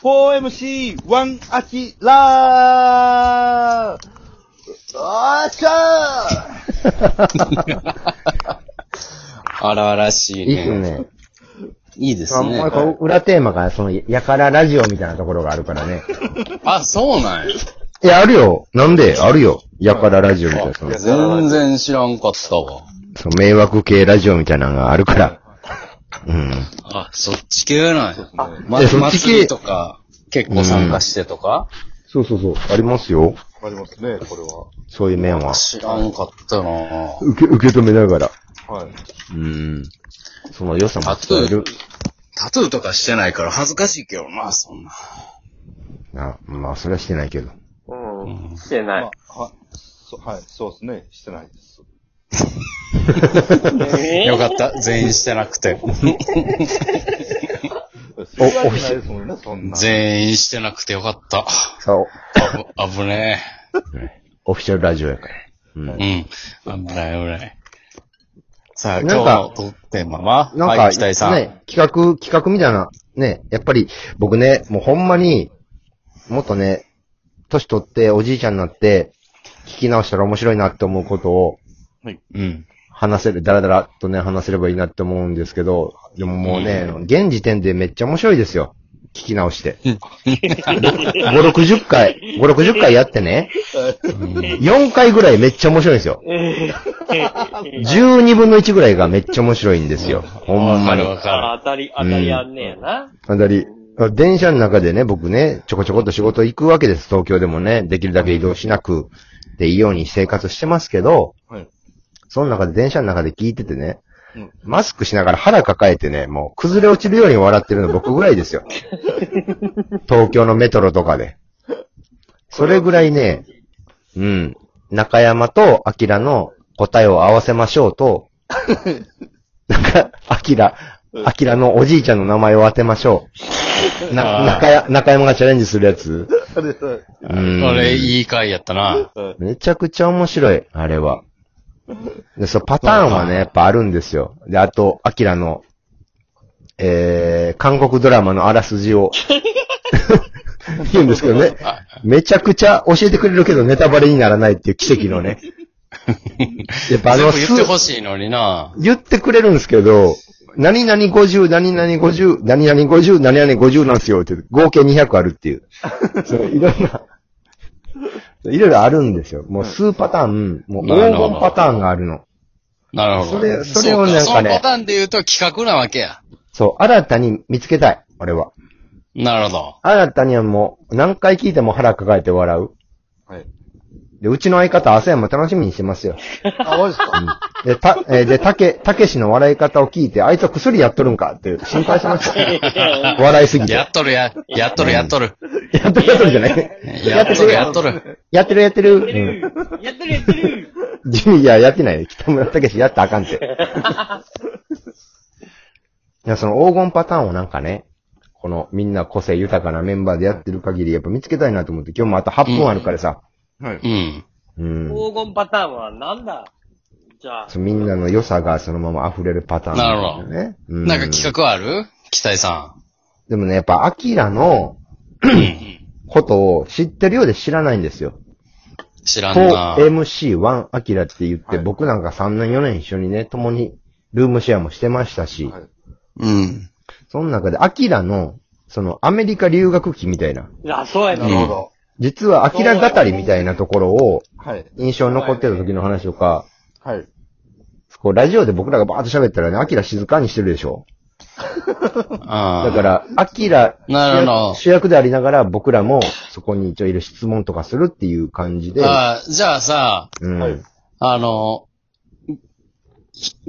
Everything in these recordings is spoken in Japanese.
4MC1 アキラーあーしゃ荒々しいいいっすね。ね。いいですあんまねり。こう裏テーマが、その、やからラジオみたいなところがあるからね。あ、そうなんや。いや、あるよ。なんであるよ。やからラジオみたいな。その全然知らんかったわ。その迷惑系ラジオみたいなのがあるから。うん。あ、そっち系なんや。まえそっち系祭りとか、結構参加してとか、そうそうそう。ありますよ。ありますね、これは。そういう面は。知らんかったなぁ受け、受け止めながら。はい。うん。その良さも伝える。タトゥーとかしてないから恥ずかしいけどな、そんな。あまあ、それはしてないけど。うん。してない。まあ、は、そ、はい、そうですね。してないです。え よかった。全員してなくて。お、オフィシャルですもんね、そんな。全員してなくてよかった。そう。あぶ、危ねオフィシャルラジオやから。うん。え。うん。危ない危ない。さあ、今日なんかのトークテーマは？なんか、はい、北井さん。ね、企画、企画みたいな、ね、やっぱり、僕ね、もうほんまに、もっとね、年取って、おじいちゃんになって、聞き直したら面白いなって思うことをうん。話せる、だらだらっとね、話せればいいなって思うんですけど、でももうね、現時点でめっちゃ面白いですよ。聞き直して。5、60回、5、60回やってね、4回ぐらいめっちゃ面白いんですよ。12分の1ぐらいがめっちゃ面白いんですよ。ほんまに。当たり、当たりあんねやな。あたり、電車の中でね、僕ね、ちょこちょこっと仕事行くわけです。東京でもね、できるだけ移動しなくていいように生活してますけど、はい。その中で電車の中で聞いててね、うんマスクしながら腹抱えてね、もう崩れ落ちるように笑ってるの僕ぐらいですよ。東京のメトロとかで。それぐらいね、うん、中山とアキラの答えを合わせましょうと、なんか、アキラ、アキラのおじいちゃんの名前を当てましょう。な、中や、中山がチャレンジするやつ。あれ、いい回やったな。めちゃくちゃ面白い、あれは。で、そう、パターンはね、やっぱあるんですよ。で、あと、アキラの、えー、韓国ドラマのあらすじを、言うんですけどね。あめちゃくちゃ教えてくれるけどネタバレにならないっていう奇跡のね。やっぱあの、言ってすほしいのにな。言ってくれるんですけど、何々50、何々50、何々50、何々50なんですよって、合計200あるっていう。そう、いろんな、いろいろあるんですよ。もう数パターン、もう黄金パターンがあるの。なるほど。それそれをなんかねそうそのパターンで言うと企画なわけや。そう、新たに見つけたい、俺は。なるほど。新たにはもう、何回聞いても腹抱えて笑う。はい。で、うちの相方、朝山楽しみにしてますよ。あ、マジですか？で、た、えーで、たけ、たけしの笑い方を聞いて、あいつは薬やっとるんかって心配してました。笑いすぎて。やっとるや、やっとるやっとる。やっとるやっとるじゃないやっとるやっとる。やってるやってる。うん。やってるやってる。ジミー、いや、やってないよ。北村武史やったらあかんって。いや、その黄金パターンをなんかね、このみんな個性豊かなメンバーでやってる限り、やっぱ見つけたいなと思って、今日もあと8分あるからさ。はい。うん。うん。黄金パターンはなんだ？じゃあ。そうみんなの良さがそのまま溢れるパターンなるほどね。うなんか企画はある？北井さでもね、やっぱ、アキラのん。うんことを知ってるようで知らないんですよ。知らんな。4MC1 アキラって言って、はい僕なんか3年4年一緒にね、共にルームシェアもしてましたし、はい。うん。その中でアキラの、そのアメリカ留学期みたいな、いや、そうやなね。るほど。実はアキラ語りみたいなところをはい。印象に残ってた時の話とか、はい。こうラジオで僕らがバーッと喋ったらね、アキラ静かにしてるでしょ。あだから、アキラなるほど。主役でありながら僕らもそこに一応いる質問とかするっていう感じで、あじゃあさ、うん。はい。あの、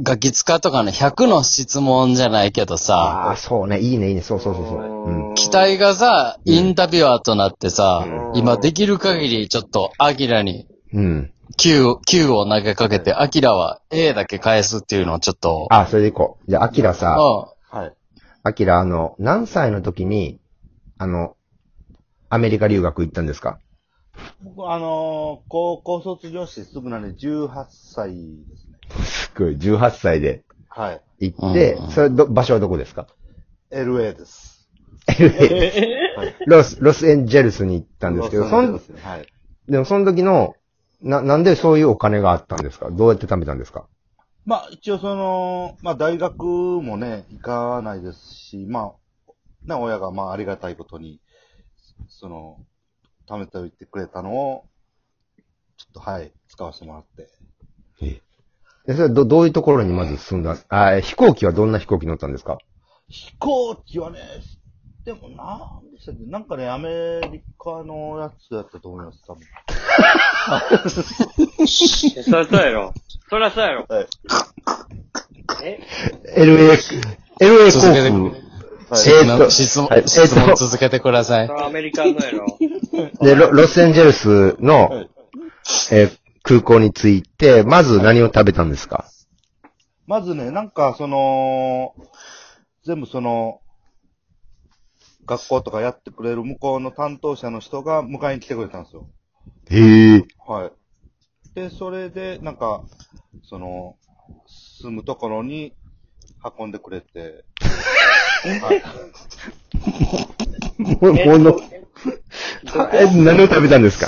ガキ使とかの100の質問じゃないけどあさ、あ、そうね、いいね、いいね、そうそうそうそう。うん。期待がさ、インタビュアーとなってさ、うん今できる限りちょっとアキラにうん。9を、9を投げかけて、アキラは A だけ返すっていうのをちょっと、あ、それでいこう。じゃあ、アキラさ、うはい。アキラ、あの、何歳の時に、あの、アメリカ留学行ったんですか？僕、あのー高校卒業してすぐなんで18歳ですね。すごい、18歳で。はい。行って、うん。それど、場所はどこですか？LA です。LA ロス、ロスエンジェルスに行ったんですけど、そん、はい。でもその時の、な、なんでそういうお金があったんですか？どうやって貯めたんですか？まあ、一応その、まあ、大学もね、行かないですし、まあ、ね、親がまあ、ありがたいことに、その、貯めておいてくれたのを、ちょっと、はい、使わせてもらって。で、それはど、どういうところにまず住んだあ、え飛行機はどんな飛行機乗ったんですか？飛行機はね、でもなんでしたっけ？なんかね、アメリカのやつだったと思います、多分。そりゃそうやろ。そりゃそうやろ。はい。え ?LA、LA 航はい質えーっと問、質問はい質問続けてくださいアメリカのやろ。空で、ロロスエンジェルスの、はいえー空港に着いて、まず何を食べたんですか？まずね、なんか、その、全部その、学校とかやってくれる向こうの担当者の人が迎えに来てくれたんですよ。へえ。はい。で、それで、なんか、その、住むところに運んでくれて、はい。ももの、え、何を食べたんですか？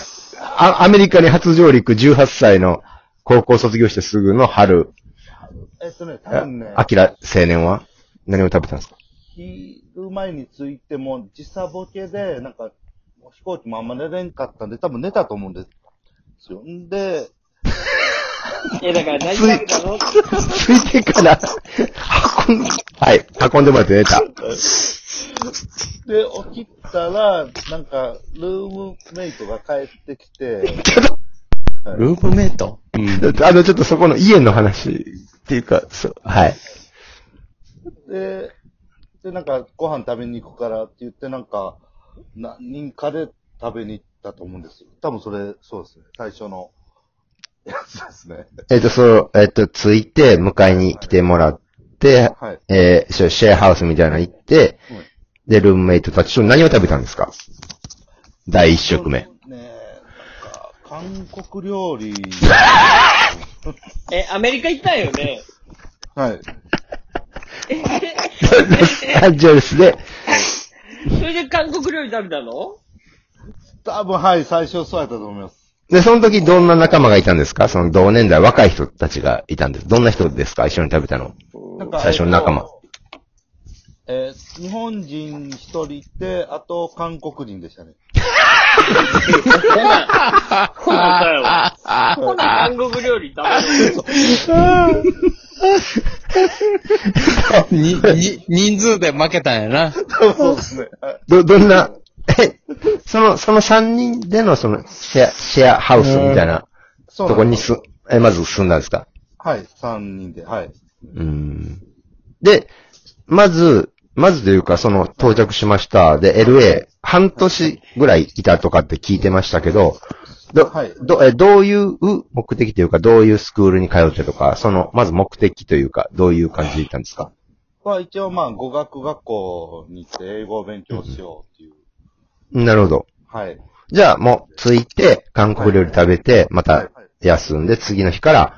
あ、アメリカに初上陸18歳の高校卒業してすぐの春、えっとね、多分ね、アキラ青年は？何を食べたんですか？昼前に着いても時差ボケで、なんか、飛行機もあんま寝れんかったんで、多分寝たと思うんですよ。んで、え、だから何食べたの着いてから、運ん、はい、運んでもらって寝た。で、起きたら、なんか、ルームメイトが帰ってきて、ルームメイト？うん。あの、ちょっとそこの家の話っていうか、そう、はい。で、で、なんか、ご飯食べに行くからって言って、なんか、何人かで食べに行ったと思うんですよ。多分それ、そうですね。最初のやつですね。えっ、と、そう、えっ、と、着いて、迎えに来てもらって、はい。えーシェシェアハウスみたいなの行って、で、ルームメイトたちと何を食べたんですか？第一食目。ねえ、なんか、韓国料理、え、アメリカ行ったんよね？はい。ロスアンジェルスで、それで韓国料理食べたの？多分、はい、最初そうやったと思います。で、その時どんな仲間がいたんですか？その同年代若い人たちがいたんです。どんな人ですか？一緒に食べたの。なんか最初の仲間。えー日本人一人いて、あと韓国人でしたね。ほな、ほな、そうやわ。ほな、韓国料理食べる。に、に、人数で負けたんやな。そうですね。ど、どんな、え、その、その3人でのその、シェア、シェアハウスみたいなそうとこにす、え、まず住んだんですか？はい、三人で、はい。うん。で、まず、まずというか、その、到着しました。で、LA、半年ぐらいいたとかって聞いてましたけど、ど、はいど、え、どういう目的というか、どういうスクールに通ってとか、その、まず目的というか、どういう感じで行ったんですか？まあ一応まあ語学学校に行って英語を勉強しようっていう。なるほど。はい。じゃあ、もう、着いて、韓国料理食べて、また休んで、次の日から、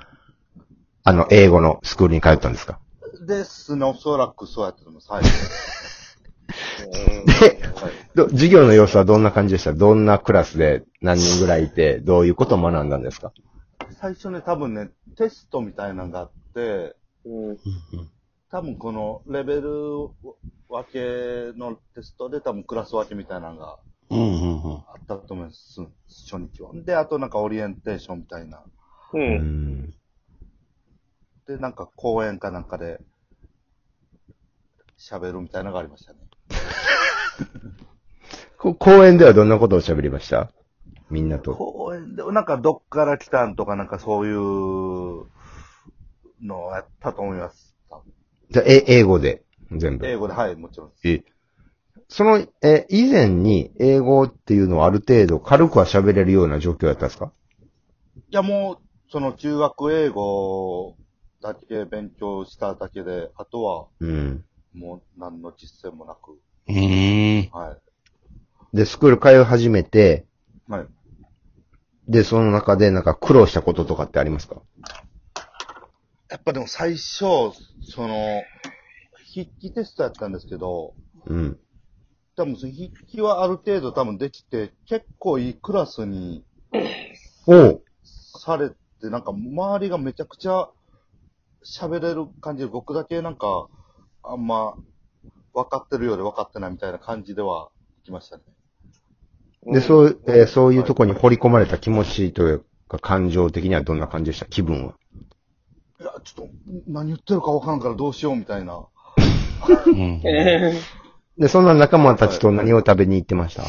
あの、英語のスクールに通ったんですか？ですね、おそらくそうやったと思います。はい。で、ど授業の様子はどんな感じでした？どんなクラスで何人ぐらいいて、どういうことを学んだんですか？最初ね、多分ね、テストみたいなのがあって、うん。多分このレベル分けのテストで多分クラス分けみたいなのがうん、うん、うん。あったと思います。初日は。で、あとなんかオリエンテーションみたいな。う。うんん。で、なんか講演かなんかで喋るみたいなのがありましたね。こ公園ではどんなことを喋りました？みんなと。講演で、なんかどっから来たんとかなんかそういうのをやったと思います。じゃあ、え、英語で、全部。英語で、はい、もちろん。え、その、え、以前に英語っていうのはある程度軽くは喋れるような状況やったんですか？いや、もう、その中学英語だけ勉強しただけで、あとはうん。もう何の実践もなく、うーん。はい。で、スクール通い始めて、はい。で、その中でなんか苦労したこととかってありますか？やっぱでも最初、その、筆記テストやったんですけど、うん。多分、筆記はある程度多分できて、結構いいクラスにおう。されて、なんか周りがめちゃくちゃ喋れる感じで、僕だけなんか、あんま分かってるようで分かってないみたいな感じでは来ましたね。で、そう、えーそういうとこに掘り込まれた気持ちというか、感情的にはどんな感じでした？気分は。いや、ちょっと、何言ってるか分からんからどうしようみたいな。うんえで、そんな仲間たちと何を食べに行ってました？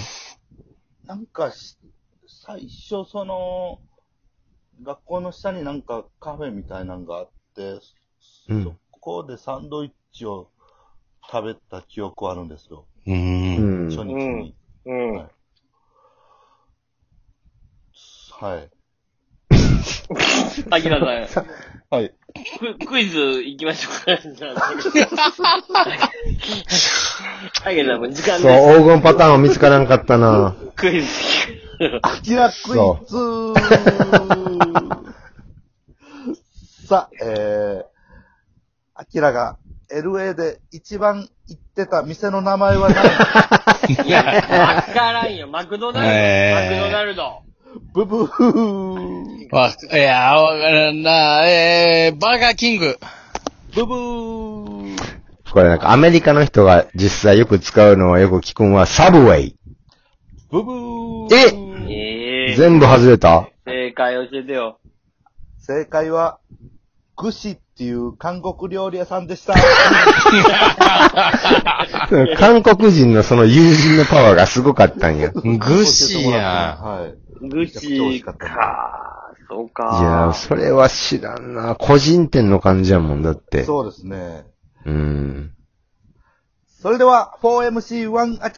なんかし、最初その、学校の下になんかカフェみたいなのがあって、うんそこでサンドイッチを食べた記憶はあるんですよ。う。うんん。初日に。ーうん。はい。はい。あきらさん、はい。ククイズ行きましょうか。じゃあ、あきらさん、もう時間そう、で黄金パターンは見つからんかったなす。クイズ。アキラクイズさあ、えー、アキラが LA で一番行ってた店の名前は何？いや、わからんよ。マクドナルド。えーマクドナルド。ブブーわ、いや、わからんな。えー、バーガーキング。ブブーこれなんかアメリカの人が実際よく使うのはよく聞くのはサブウェイ。ブブーええ全部外れた？正解教えてよ。正解は、グシっていう韓国料理屋さんでした。韓国人のその友人のパワーがすごかったんや。グシや。はい。グチか。そうか。いやー、それは知らんな。個人店の感じやもんだって。そうですね。うん。それでは、4MC1 アキ